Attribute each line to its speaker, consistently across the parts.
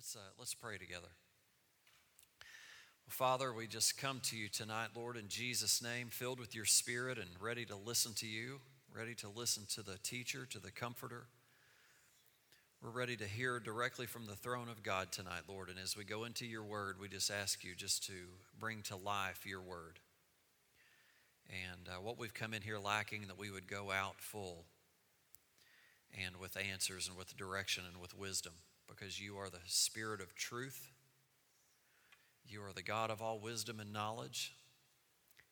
Speaker 1: Let's, uh, let's pray together. Well, Father, we just come to you tonight, Lord, in Jesus' name, filled with your spirit and ready to listen to you, ready to listen to the teacher, to the comforter. We're ready to hear directly from the throne of God tonight, Lord. And as we go into your word, we just ask you just to bring to life your word. And uh, what we've come in here lacking, that we would go out full and with answers and with direction and with wisdom because you are the Spirit of truth. You are the God of all wisdom and knowledge.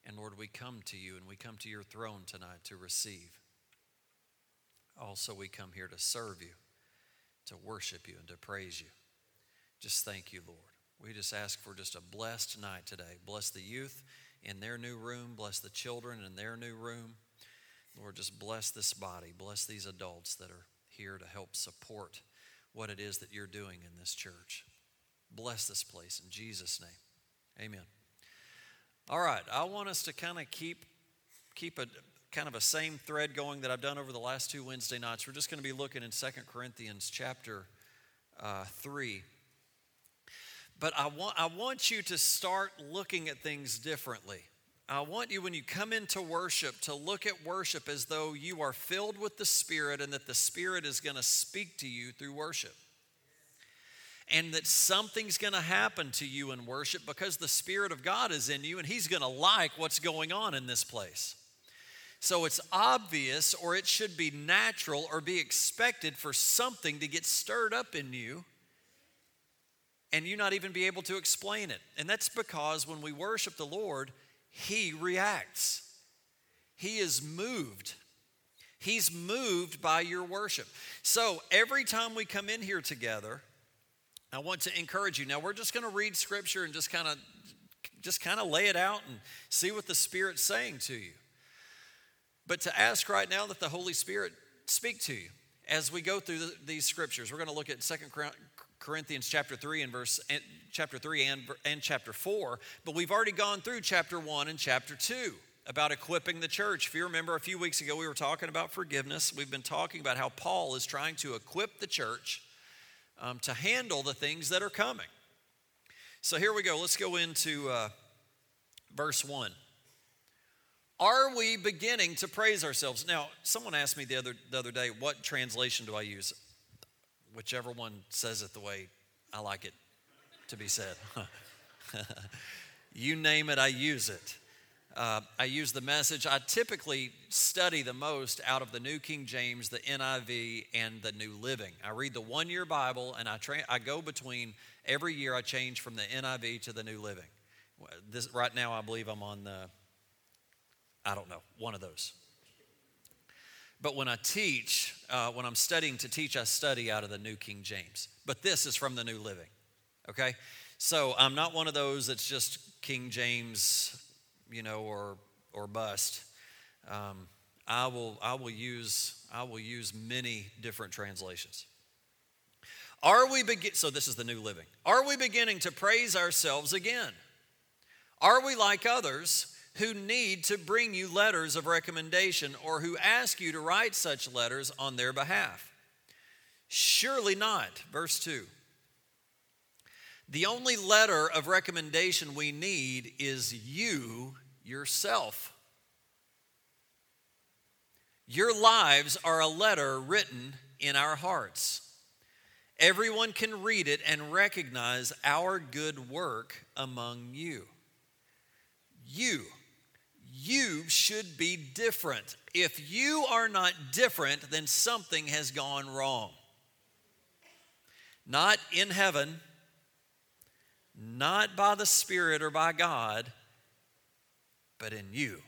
Speaker 1: And Lord, we come to you and we come to your throne tonight to receive. Also, we come here to serve you, to worship you, and to praise you. Just thank you, Lord. We just ask for just a blessed night today. Bless the youth in their new room, bless the children in their new room. Lord, just bless this body, bless these adults that are here to help support what it is that you're doing in this church. Bless this place in Jesus' name. Amen. All right, I want us to kind of keep keep a kind of a same thread going that I've done over the last two Wednesday nights. We're just going to be looking in Second Corinthians chapter uh, 3. But I want, I want you to start looking at things differently. I want you, when you come into worship, to look at worship as though you are filled with the Spirit and that the Spirit is going to speak to you through worship. And that something's going to happen to you in worship because the Spirit of God is in you and He's going to like what's going on in this place. So it's obvious, or it should be natural, or be expected for something to get stirred up in you and you not even be able to explain it. And that's because when we worship the Lord, he reacts. He is moved. He's moved by your worship. So every time we come in here together, I want to encourage you. Now we're just going to read scripture and just kind of just kind of lay it out and see what the Spirit's saying to you. But to ask right now that the Holy Spirit speak to you as we go through the, these scriptures. We're going to look at Second Corinthians chapter 3 and verse chapter 3 and, and chapter 4, but we've already gone through chapter 1 and chapter 2 about equipping the church. If you remember a few weeks ago, we were talking about forgiveness. We've been talking about how Paul is trying to equip the church um, to handle the things that are coming. So here we go. Let's go into uh, verse 1. Are we beginning to praise ourselves? Now, someone asked me the other, the other day, what translation do I use? Whichever one says it the way I like it to be said. you name it, I use it. Uh, I use the message. I typically study the most out of the New King James, the NIV, and the New Living. I read the one year Bible and I, tra- I go between every year, I change from the NIV to the New Living. This, right now, I believe I'm on the, I don't know, one of those. But when I teach, uh, when I'm studying to teach, I study out of the New King James. But this is from the New Living, okay? So I'm not one of those that's just King James, you know, or or bust. Um, I will I will use I will use many different translations. Are we begin? So this is the New Living. Are we beginning to praise ourselves again? Are we like others? Who need to bring you letters of recommendation or who ask you to write such letters on their behalf? Surely not. Verse 2. The only letter of recommendation we need is you yourself. Your lives are a letter written in our hearts. Everyone can read it and recognize our good work among you. You you should be different. If you are not different, then something has gone wrong. Not in heaven, not by the Spirit or by God, but in you.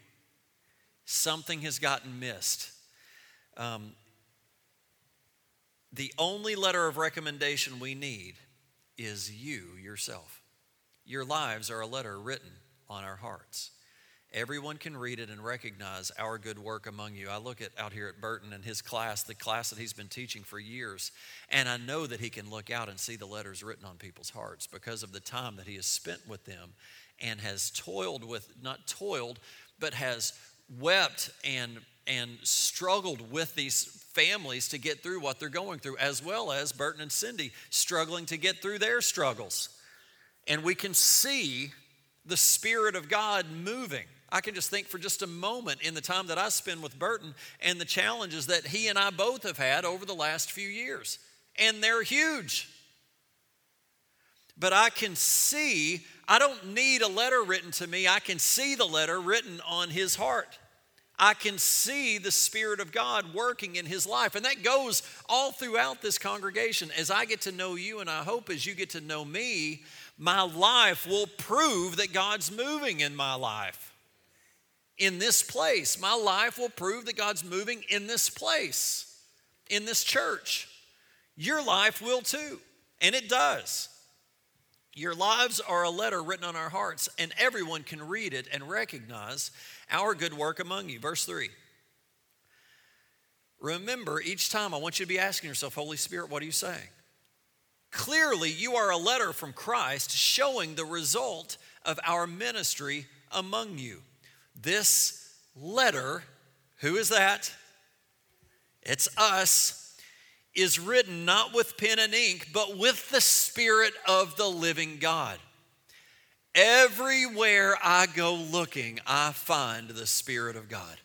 Speaker 1: Something has gotten missed. Um, the only letter of recommendation we need is you yourself. Your lives are a letter written on our hearts. Everyone can read it and recognize our good work among you. I look at out here at Burton and his class, the class that he's been teaching for years, and I know that he can look out and see the letters written on people's hearts because of the time that he has spent with them and has toiled with not toiled, but has wept and and struggled with these families to get through what they're going through, as well as Burton and Cindy struggling to get through their struggles. And we can see the Spirit of God moving. I can just think for just a moment in the time that I spend with Burton and the challenges that he and I both have had over the last few years. And they're huge. But I can see, I don't need a letter written to me, I can see the letter written on his heart. I can see the Spirit of God working in his life. And that goes all throughout this congregation. As I get to know you, and I hope as you get to know me, my life will prove that God's moving in my life. In this place, my life will prove that God's moving in this place, in this church. Your life will too, and it does. Your lives are a letter written on our hearts, and everyone can read it and recognize our good work among you. Verse 3. Remember, each time I want you to be asking yourself, Holy Spirit, what are you saying? Clearly, you are a letter from Christ showing the result of our ministry among you. This letter, who is that? It's us is written not with pen and ink, but with the Spirit of the living God. Everywhere I go looking, I find the Spirit of God.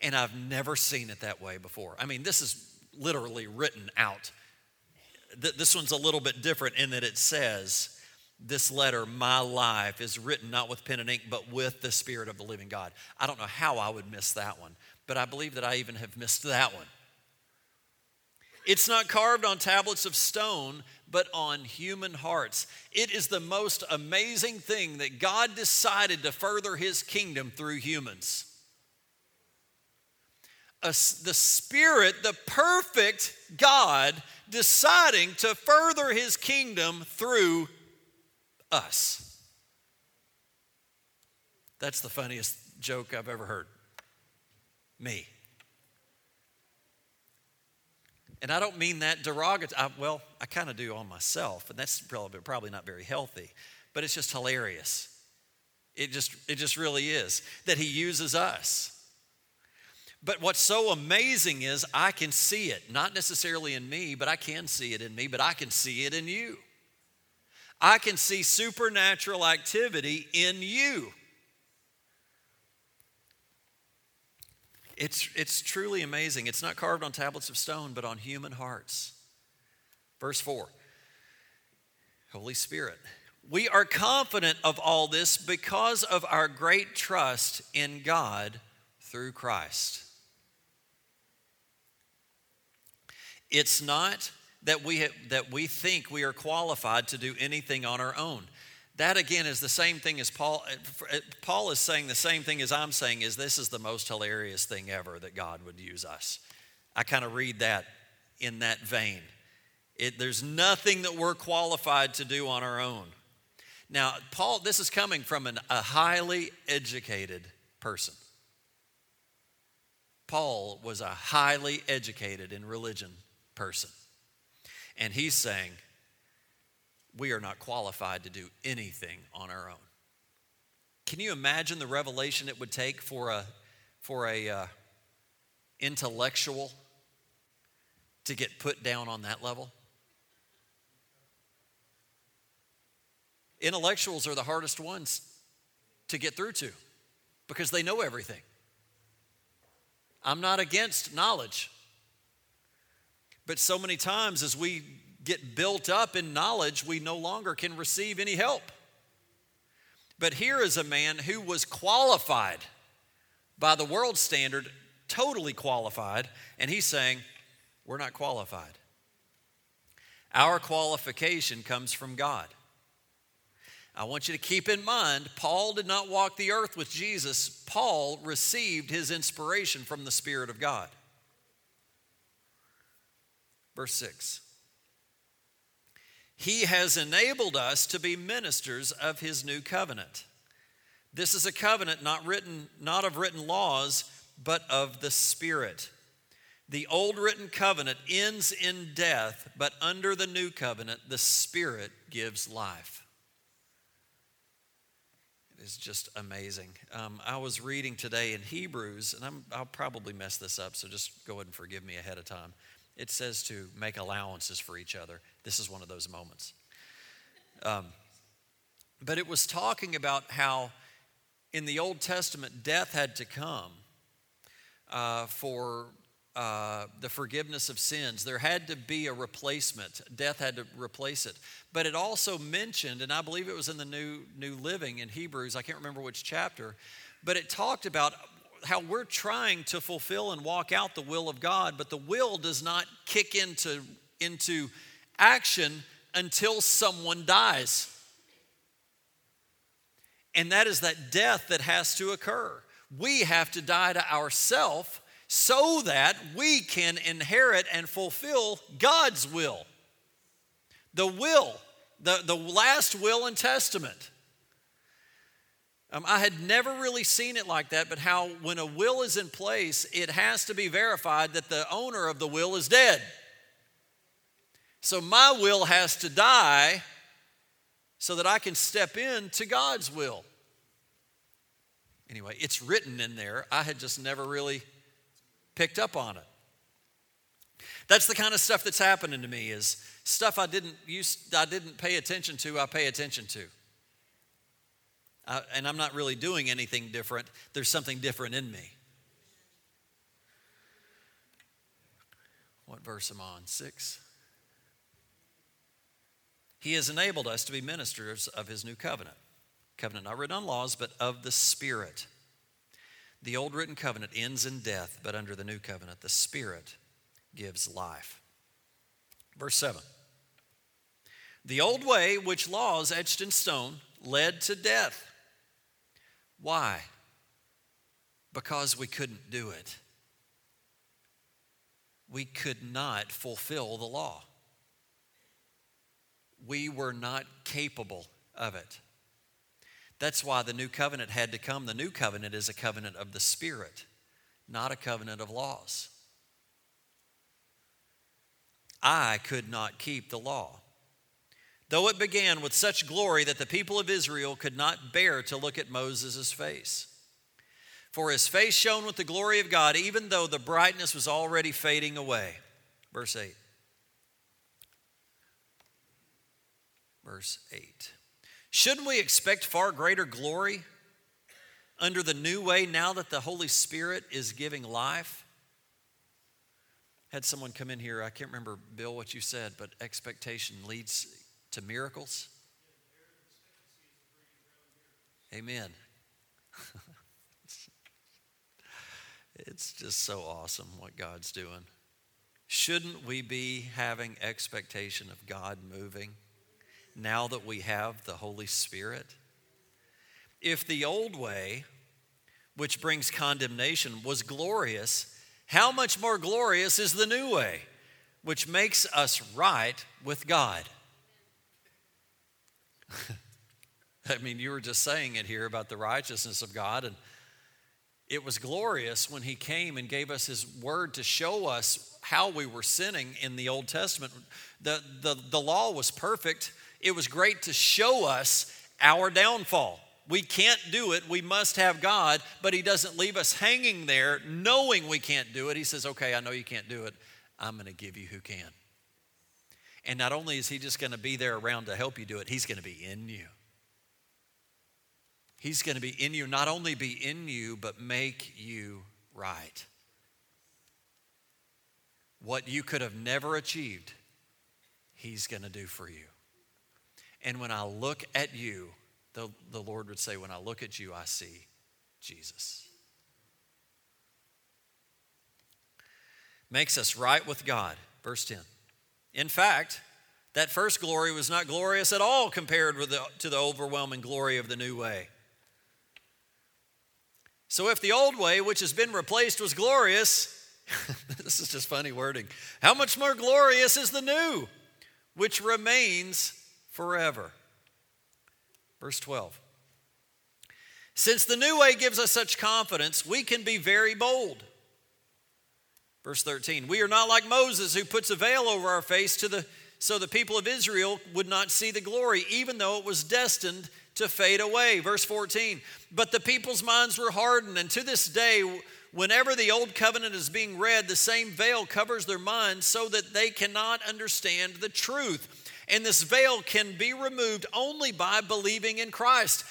Speaker 1: And I've never seen it that way before. I mean, this is literally written out. This one's a little bit different in that it says, This letter, my life, is written not with pen and ink, but with the Spirit of the living God. I don't know how I would miss that one, but I believe that I even have missed that one. It's not carved on tablets of stone, but on human hearts. It is the most amazing thing that God decided to further his kingdom through humans. A, the Spirit, the perfect God, deciding to further his kingdom through us. That's the funniest joke I've ever heard. Me. And I don't mean that derogatory. well, I kind of do on myself, and that's probably, probably not very healthy, but it's just hilarious. It just, it just really is that He uses us. But what's so amazing is I can see it, not necessarily in me, but I can see it in me, but I can see it in you. I can see supernatural activity in you. It's, it's truly amazing. It's not carved on tablets of stone, but on human hearts. Verse 4 Holy Spirit. We are confident of all this because of our great trust in God through Christ. It's not that we, have, that we think we are qualified to do anything on our own. That again is the same thing as Paul. Eh, eh, Paul is saying the same thing as I'm saying is this is the most hilarious thing ever that God would use us. I kind of read that in that vein. It, there's nothing that we're qualified to do on our own. Now, Paul, this is coming from an, a highly educated person. Paul was a highly educated in religion person. And he's saying, we are not qualified to do anything on our own. Can you imagine the revelation it would take for a for a uh, intellectual to get put down on that level? Intellectuals are the hardest ones to get through to because they know everything. I'm not against knowledge. But so many times as we get built up in knowledge, we no longer can receive any help. But here is a man who was qualified by the world standard, totally qualified, and he's saying, We're not qualified. Our qualification comes from God. I want you to keep in mind, Paul did not walk the earth with Jesus. Paul received his inspiration from the Spirit of God. Verse 6 he has enabled us to be ministers of his new covenant. This is a covenant not written not of written laws, but of the Spirit. The old written covenant ends in death, but under the new covenant, the Spirit gives life. It is just amazing. Um, I was reading today in Hebrews, and I'm, I'll probably mess this up, so just go ahead and forgive me ahead of time. It says to make allowances for each other. This is one of those moments. Um, but it was talking about how in the Old Testament, death had to come uh, for uh, the forgiveness of sins. There had to be a replacement. Death had to replace it. But it also mentioned, and I believe it was in the New, New Living in Hebrews, I can't remember which chapter, but it talked about how we're trying to fulfill and walk out the will of God, but the will does not kick into, into action until someone dies. And that is that death that has to occur. We have to die to ourself so that we can inherit and fulfill God's will. The will, the, the last will and testament. Um, I had never really seen it like that, but how when a will is in place, it has to be verified that the owner of the will is dead. So my will has to die so that I can step into God's will. Anyway, it's written in there. I had just never really picked up on it. That's the kind of stuff that's happening to me is stuff I didn't use I didn't pay attention to, I pay attention to. I, and I'm not really doing anything different. There's something different in me. What verse am I on? Six. He has enabled us to be ministers of his new covenant. Covenant not written on laws, but of the Spirit. The old written covenant ends in death, but under the new covenant, the Spirit gives life. Verse 7 The old way, which laws etched in stone, led to death. Why? Because we couldn't do it. We could not fulfill the law. We were not capable of it. That's why the new covenant had to come. The new covenant is a covenant of the Spirit, not a covenant of laws. I could not keep the law. Though it began with such glory that the people of Israel could not bear to look at Moses' face. For his face shone with the glory of God, even though the brightness was already fading away. Verse 8. Verse 8. Shouldn't we expect far greater glory under the new way now that the Holy Spirit is giving life? Had someone come in here, I can't remember, Bill, what you said, but expectation leads to miracles. Amen. it's just so awesome what God's doing. Shouldn't we be having expectation of God moving? now that we have the Holy Spirit? If the old way, which brings condemnation, was glorious, how much more glorious is the new way, which makes us right with God? I mean, you were just saying it here about the righteousness of God, and it was glorious when He came and gave us His word to show us how we were sinning in the Old Testament. The, the, the law was perfect, it was great to show us our downfall. We can't do it. We must have God, but He doesn't leave us hanging there knowing we can't do it. He says, Okay, I know you can't do it. I'm going to give you who can. And not only is He just going to be there around to help you do it, He's going to be in you. He's going to be in you, not only be in you, but make you right. What you could have never achieved, He's going to do for you. And when I look at you, the, the Lord would say, When I look at you, I see Jesus. Makes us right with God. Verse 10. In fact, that first glory was not glorious at all compared with the, to the overwhelming glory of the new way. So if the old way, which has been replaced, was glorious, this is just funny wording. How much more glorious is the new, which remains forever. Verse 12. Since the new way gives us such confidence, we can be very bold. Verse 13. We are not like Moses who puts a veil over our face to the so the people of Israel would not see the glory even though it was destined to fade away. Verse 14, but the people's minds were hardened, and to this day, whenever the old covenant is being read, the same veil covers their minds so that they cannot understand the truth. And this veil can be removed only by believing in Christ.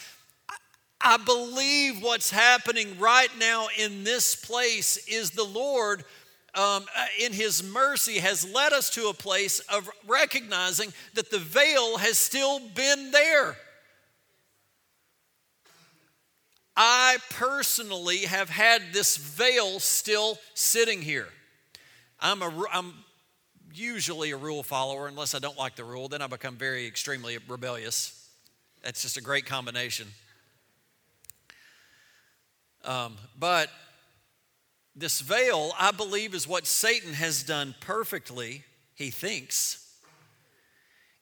Speaker 1: I believe what's happening right now in this place is the Lord, um, uh, in His mercy, has led us to a place of recognizing that the veil has still been there. I personally have had this veil still sitting here. I'm, a, I'm usually a rule follower, unless I don't like the rule, then I become very extremely rebellious. That's just a great combination. Um, but this veil, I believe, is what Satan has done perfectly, he thinks,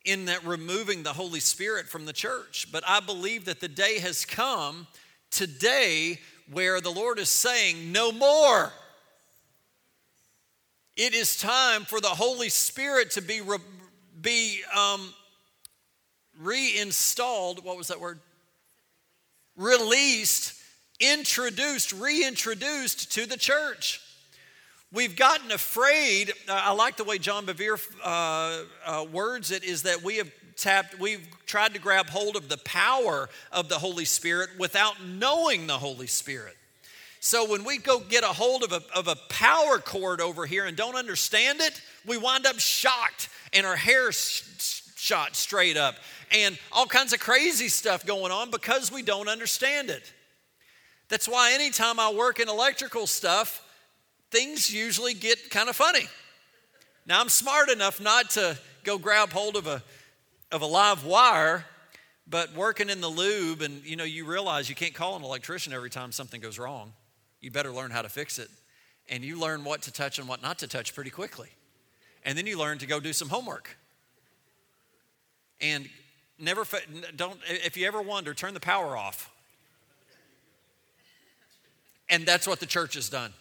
Speaker 1: in that removing the Holy Spirit from the church. But I believe that the day has come today where the Lord is saying, No more. It is time for the Holy Spirit to be, re- be um, reinstalled. What was that word? Released, introduced, reintroduced to the church. We've gotten afraid. I like the way John Bevere uh, uh, words it is that we have tapped, we've tried to grab hold of the power of the Holy Spirit without knowing the Holy Spirit. So when we go get a hold of a, of a power cord over here and don't understand it, we wind up shocked and our hair sh- shot straight up and all kinds of crazy stuff going on because we don't understand it. That's why anytime I work in electrical stuff, things usually get kind of funny. Now, I'm smart enough not to go grab hold of a of a live wire, but working in the lube, and you know, you realize you can't call an electrician every time something goes wrong. You better learn how to fix it. And you learn what to touch and what not to touch pretty quickly. And then you learn to go do some homework. And never, don't, if you ever wonder, turn the power off. And that's what the church has done.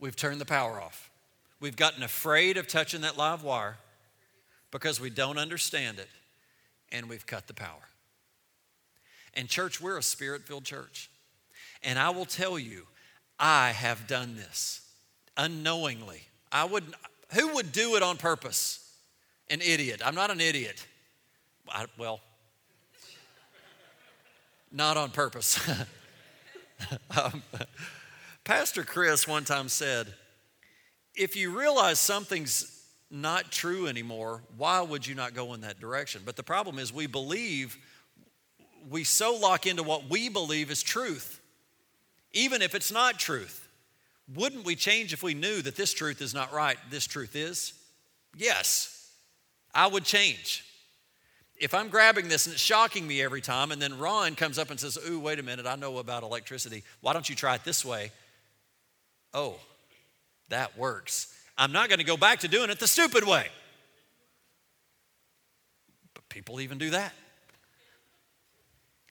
Speaker 1: We've turned the power off. We've gotten afraid of touching that live wire because we don't understand it, and we've cut the power. And, church, we're a spirit filled church. And I will tell you, I have done this unknowingly. I would, who would do it on purpose? An idiot. I'm not an idiot. I, well, not on purpose. um, Pastor Chris one time said, if you realize something's not true anymore, why would you not go in that direction? But the problem is, we believe, we so lock into what we believe is truth, even if it's not truth. Wouldn't we change if we knew that this truth is not right? This truth is? Yes, I would change. If I'm grabbing this and it's shocking me every time, and then Ron comes up and says, Ooh, wait a minute, I know about electricity. Why don't you try it this way? Oh, that works. I'm not going to go back to doing it the stupid way. But people even do that.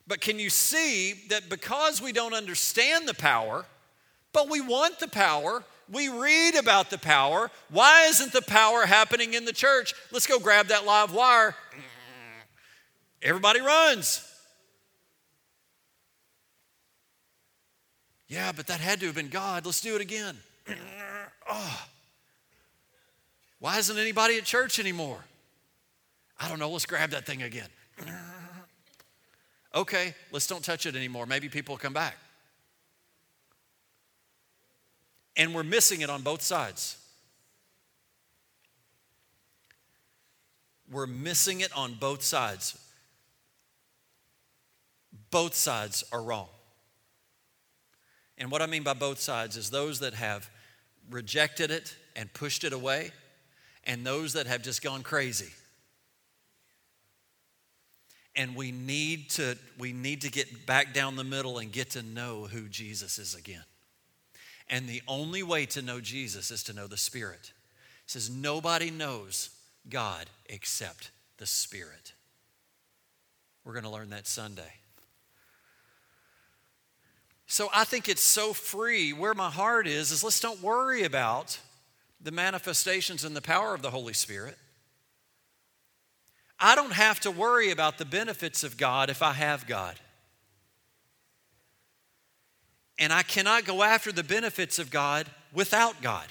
Speaker 1: But can you see that because we don't understand the power, but we want the power, we read about the power, why isn't the power happening in the church? Let's go grab that live wire. Everybody runs. Yeah, but that had to have been God. Let's do it again. oh. Why isn't anybody at church anymore? I don't know. Let's grab that thing again. okay, let's don't touch it anymore. Maybe people will come back. And we're missing it on both sides. We're missing it on both sides. Both sides are wrong. And what I mean by both sides is those that have rejected it and pushed it away, and those that have just gone crazy. And we need to we need to get back down the middle and get to know who Jesus is again. And the only way to know Jesus is to know the Spirit. It says nobody knows God except the Spirit. We're going to learn that Sunday. So I think it's so free. Where my heart is, is let's don't worry about the manifestations and the power of the Holy Spirit. I don't have to worry about the benefits of God if I have God. And I cannot go after the benefits of God without God.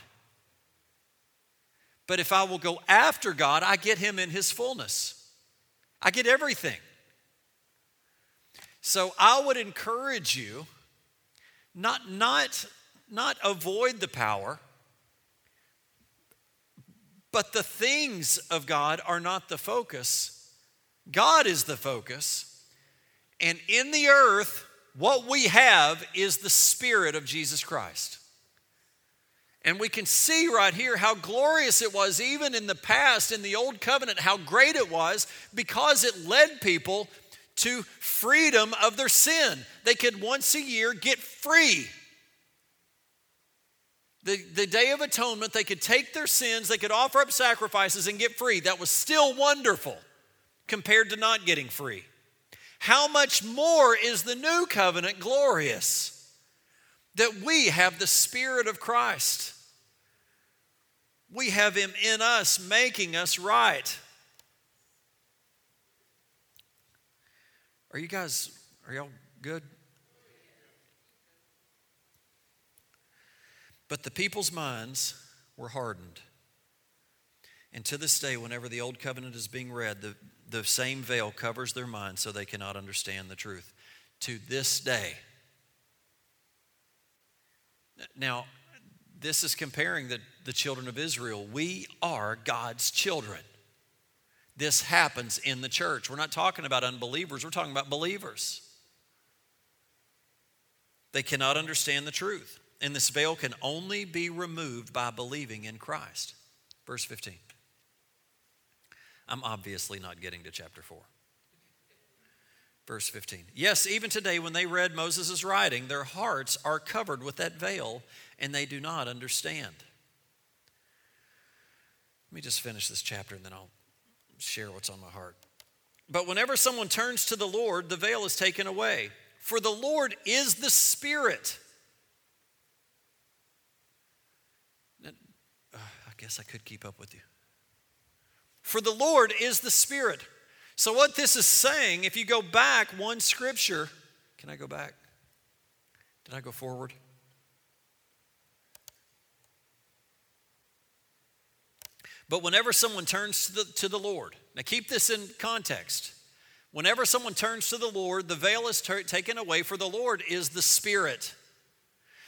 Speaker 1: But if I will go after God, I get Him in His fullness. I get everything. So I would encourage you not, not, not avoid the power, but the things of God are not the focus. God is the focus. And in the earth, what we have is the Spirit of Jesus Christ. And we can see right here how glorious it was, even in the past, in the Old Covenant, how great it was because it led people to freedom of their sin. They could once a year get free. The, the Day of Atonement, they could take their sins, they could offer up sacrifices and get free. That was still wonderful compared to not getting free. How much more is the new covenant glorious? That we have the Spirit of Christ. We have Him in us, making us right. Are you guys, are y'all good? But the people's minds were hardened. And to this day, whenever the Old Covenant is being read, the, the same veil covers their minds so they cannot understand the truth. To this day. Now, this is comparing the, the children of Israel. We are God's children. This happens in the church. We're not talking about unbelievers, we're talking about believers. They cannot understand the truth. And this veil can only be removed by believing in Christ. Verse 15. I'm obviously not getting to chapter 4. Verse 15. Yes, even today, when they read Moses' writing, their hearts are covered with that veil and they do not understand. Let me just finish this chapter and then I'll share what's on my heart. But whenever someone turns to the Lord, the veil is taken away. For the Lord is the Spirit. Uh, I guess I could keep up with you. For the Lord is the Spirit. So, what this is saying, if you go back one scripture, can I go back? Did I go forward? But whenever someone turns to the, to the Lord, now keep this in context. Whenever someone turns to the Lord, the veil is ter- taken away, for the Lord is the Spirit.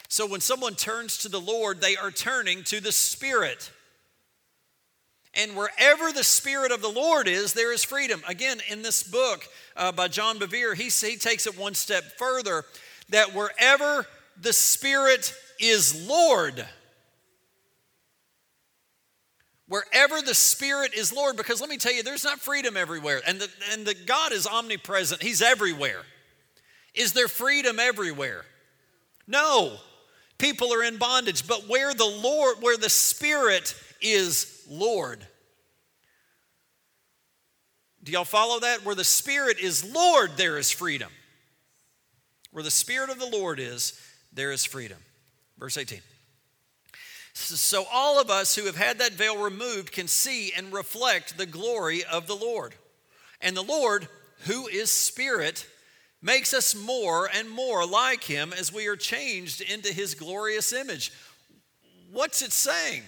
Speaker 1: So when someone turns to the Lord, they are turning to the Spirit. And wherever the Spirit of the Lord is, there is freedom. Again, in this book uh, by John Bevere, he, he takes it one step further that wherever the Spirit is Lord, wherever the spirit is lord because let me tell you there's not freedom everywhere. And the, and the god is omnipresent. He's everywhere. Is there freedom everywhere? No. People are in bondage but where the lord where the spirit is lord. Do y'all follow that? Where the spirit is lord there is freedom. Where the spirit of the lord is there is freedom. Verse 18 so all of us who have had that veil removed can see and reflect the glory of the Lord. And the Lord, who is Spirit, makes us more and more like Him as we are changed into His glorious image. What's it saying?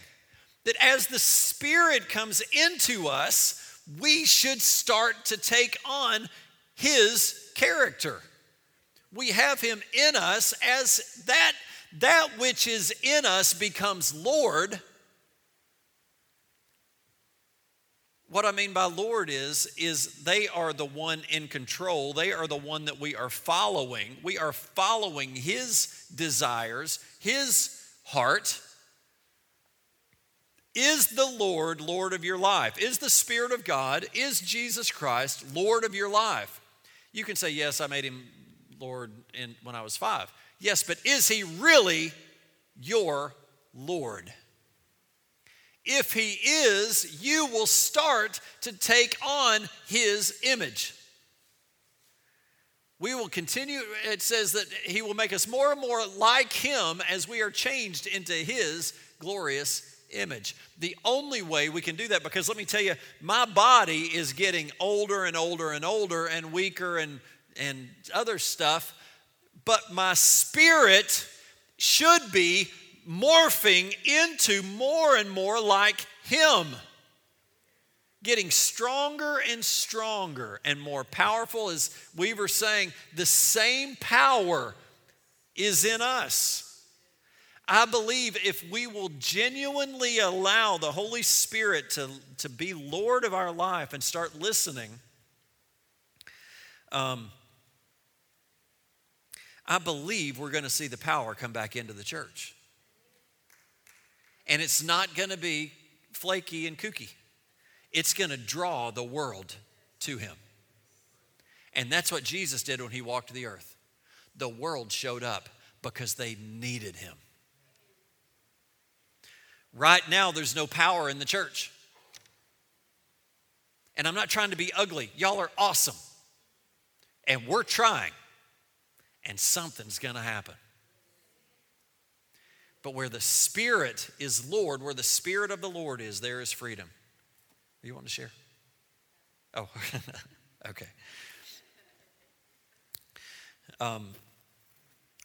Speaker 1: That as the Spirit comes into us, we should start to take on His character. We have Him in us as that that which is in us becomes Lord. What I mean by Lord is, is they are the one in control. They are the one that we are following. We are following His desires, His heart. Is the Lord Lord of your life? Is the Spirit of God, is Jesus Christ Lord of your life? You can say, Yes, I made Him Lord in, when I was five. Yes, but is he really your Lord? If he is, you will start to take on his image. We will continue, it says that he will make us more and more like him as we are changed into his glorious image. The only way we can do that, because let me tell you, my body is getting older and older and older and weaker and, and other stuff, but my spirit should be morphing into more and more like Him. Getting stronger and stronger and more powerful, as we were saying, the same power is in us. I believe if we will genuinely allow the Holy Spirit to, to be Lord of our life and start listening, um, I believe we're going to see the power come back into the church. And it's not going to be flaky and kooky, it's going to draw the world to Him. And that's what Jesus did when He walked the earth. The world showed up because they needed Him. Right now, there's no power in the church. And I'm not trying to be ugly. Y'all are awesome. And we're trying. And something's going to happen. But where the Spirit is Lord, where the Spirit of the Lord is, there is freedom. You want to share? Oh, okay. Um,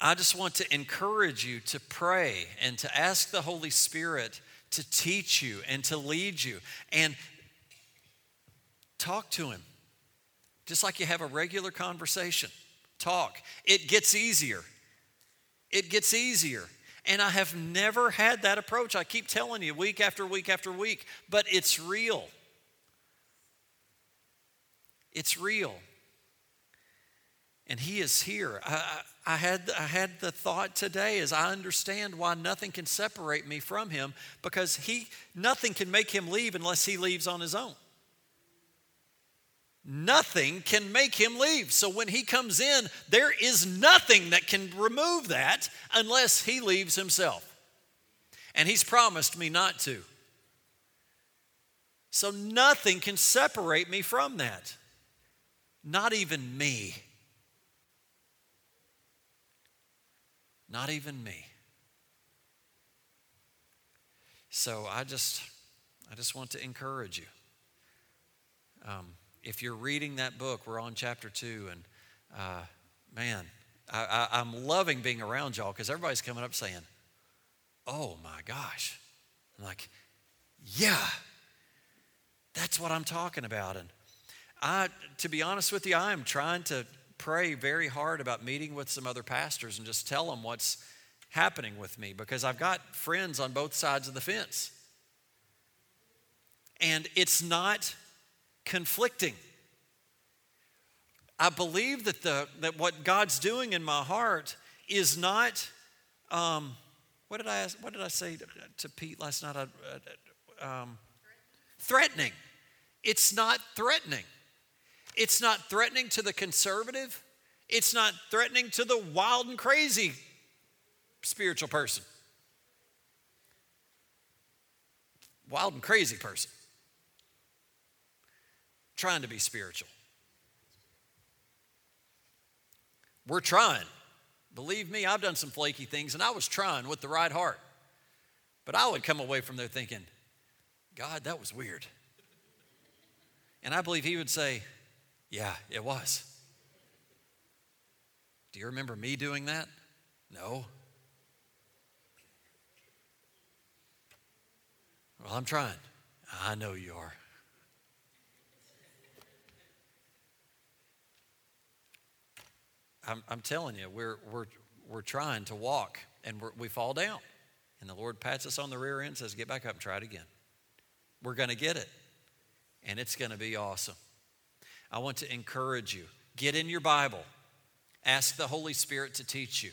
Speaker 1: I just want to encourage you to pray and to ask the Holy Spirit to teach you and to lead you and talk to Him. Just like you have a regular conversation, talk. It gets easier. It gets easier. And I have never had that approach. I keep telling you week after week after week, but it's real. It's real. And He is here. I, I had, I had the thought today as I understand why nothing can separate me from him because he, nothing can make him leave unless he leaves on his own. Nothing can make him leave. So when he comes in, there is nothing that can remove that unless he leaves himself. And he's promised me not to. So nothing can separate me from that. Not even me. Not even me. So I just, I just want to encourage you. Um, if you're reading that book, we're on chapter two, and uh, man, I, I'm loving being around y'all because everybody's coming up saying, "Oh my gosh!" I'm like, "Yeah, that's what I'm talking about." And I, to be honest with you, I am trying to pray very hard about meeting with some other pastors and just tell them what's happening with me because I've got friends on both sides of the fence. And it's not conflicting. I believe that, the, that what God's doing in my heart is not, um, what, did I ask, what did I say to, to Pete last night? I, uh, um, threatening. It's not threatening. It's not threatening to the conservative. It's not threatening to the wild and crazy spiritual person. Wild and crazy person. Trying to be spiritual. We're trying. Believe me, I've done some flaky things and I was trying with the right heart. But I would come away from there thinking, God, that was weird. And I believe He would say, yeah, it was. Do you remember me doing that? No. Well, I'm trying. I know you are. I'm, I'm telling you, we're, we're, we're trying to walk and we fall down. And the Lord pats us on the rear end and says, Get back up and try it again. We're going to get it. And it's going to be awesome. I want to encourage you get in your Bible, ask the Holy Spirit to teach you.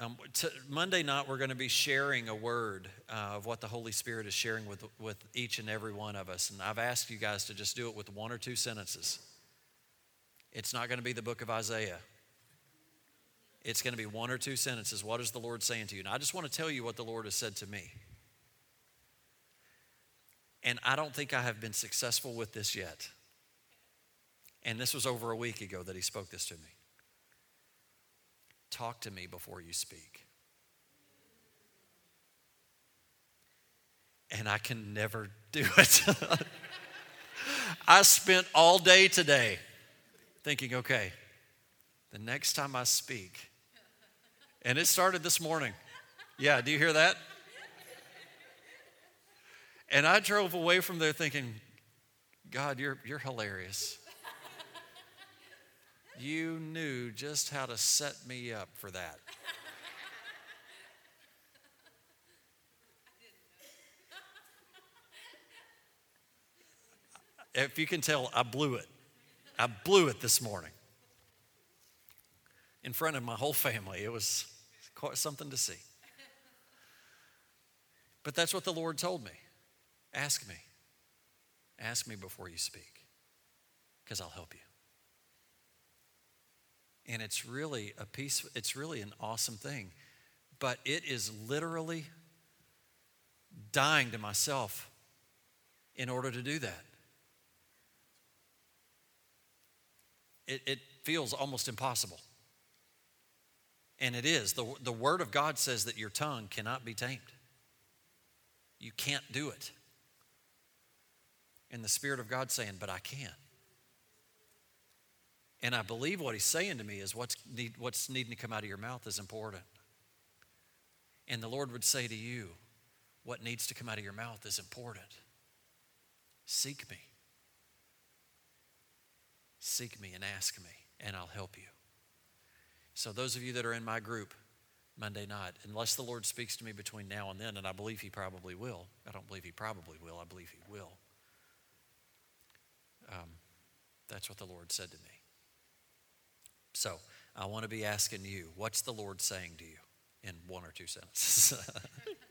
Speaker 1: Um, t- Monday night, we're going to be sharing a word uh, of what the Holy Spirit is sharing with, with each and every one of us. And I've asked you guys to just do it with one or two sentences. It's not going to be the book of Isaiah. It's going to be one or two sentences. What is the Lord saying to you? And I just want to tell you what the Lord has said to me. And I don't think I have been successful with this yet. And this was over a week ago that he spoke this to me. Talk to me before you speak. and I can never do it. I spent all day today thinking, okay, the next time I speak, and it started this morning. Yeah, do you hear that? And I drove away from there thinking, God, you're, you're hilarious. You knew just how to set me up for that. If you can tell, I blew it. I blew it this morning in front of my whole family. It was quite something to see. But that's what the Lord told me. Ask me. Ask me before you speak, because I'll help you. And it's really a piece, it's really an awesome thing. But it is literally dying to myself in order to do that. It, it feels almost impossible. And it is. The, the Word of God says that your tongue cannot be tamed. You can't do it. And the Spirit of God saying, But I can. And I believe what He's saying to me is what's, need, what's needing to come out of your mouth is important. And the Lord would say to you, What needs to come out of your mouth is important. Seek me. Seek me and ask me, and I'll help you. So, those of you that are in my group Monday night, unless the Lord speaks to me between now and then, and I believe He probably will, I don't believe He probably will, I believe He will. Um, that's what the Lord said to me. So, I want to be asking you, what's the Lord saying to you in one or two sentences?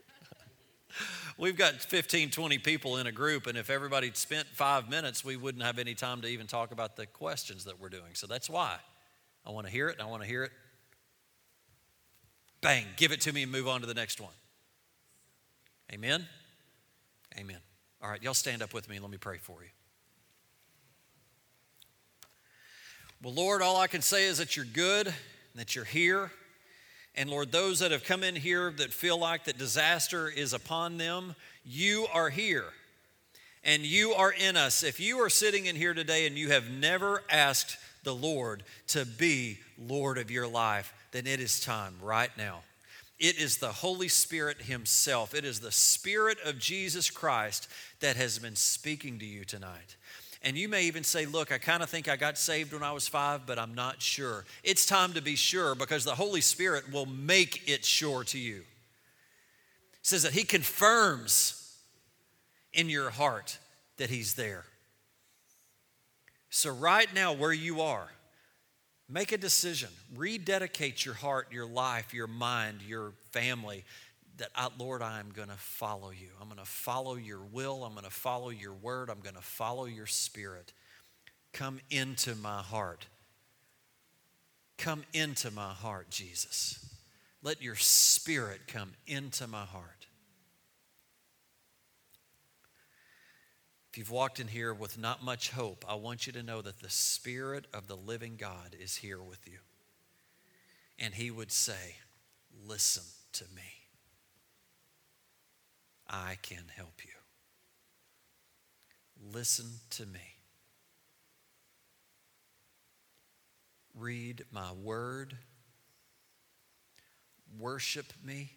Speaker 1: We've got 15, 20 people in a group, and if everybody spent five minutes, we wouldn't have any time to even talk about the questions that we're doing. So that's why. I want to hear it, and I want to hear it. Bang, give it to me and move on to the next one. Amen? Amen. All right, y'all stand up with me and let me pray for you. Well, Lord, all I can say is that you're good, and that you're here. And Lord, those that have come in here that feel like that disaster is upon them, you are here and you are in us. If you are sitting in here today and you have never asked the Lord to be Lord of your life, then it is time right now. It is the Holy Spirit Himself. It is the Spirit of Jesus Christ that has been speaking to you tonight. And you may even say, Look, I kind of think I got saved when I was five, but I'm not sure. It's time to be sure because the Holy Spirit will make it sure to you. It says that He confirms in your heart that He's there. So, right now, where you are, make a decision. Rededicate your heart, your life, your mind, your family. That, I, Lord, I am going to follow you. I'm going to follow your will. I'm going to follow your word. I'm going to follow your spirit. Come into my heart. Come into my heart, Jesus. Let your spirit come into my heart. If you've walked in here with not much hope, I want you to know that the Spirit of the living God is here with you. And He would say, Listen to me. I can help you. Listen to me. Read my word. Worship me.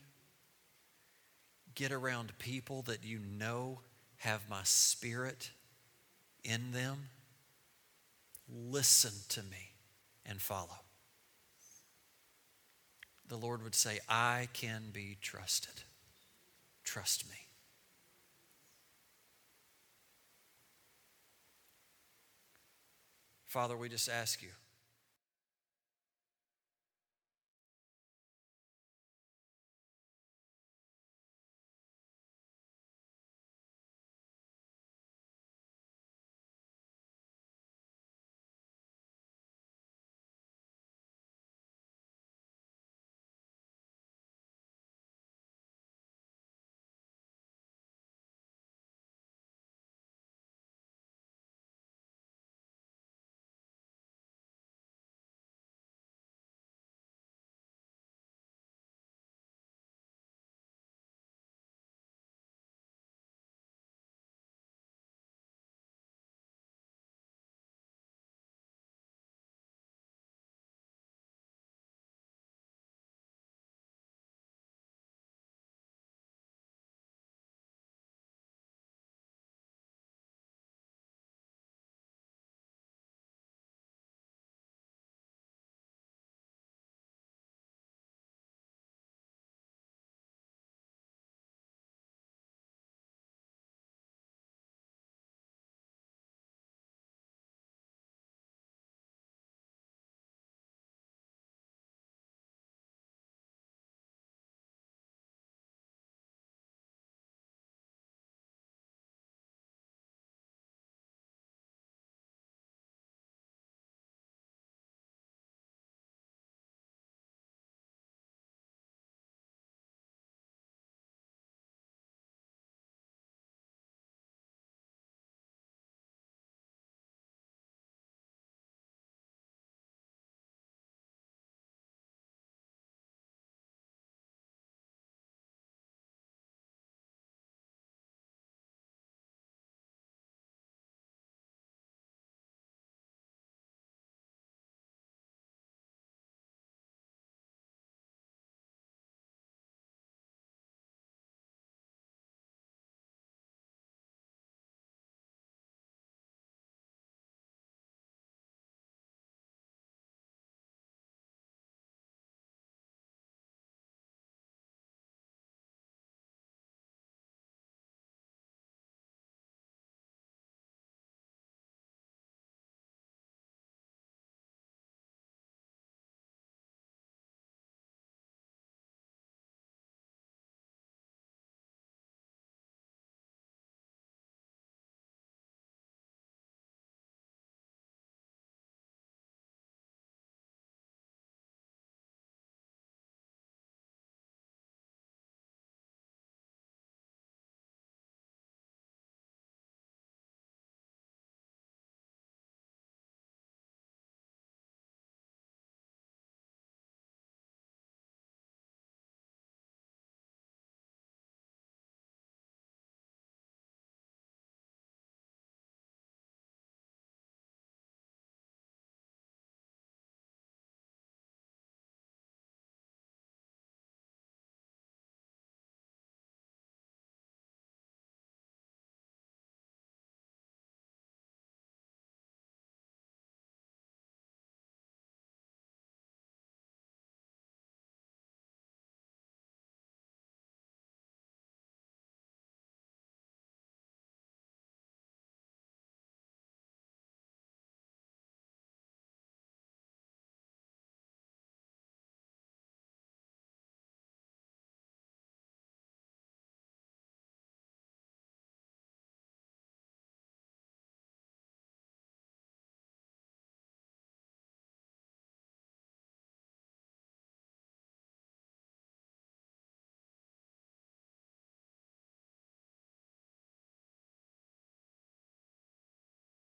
Speaker 1: Get around people that you know have my spirit in them, listen to me and follow. The Lord would say, I can be trusted. Trust me. Father, we just ask you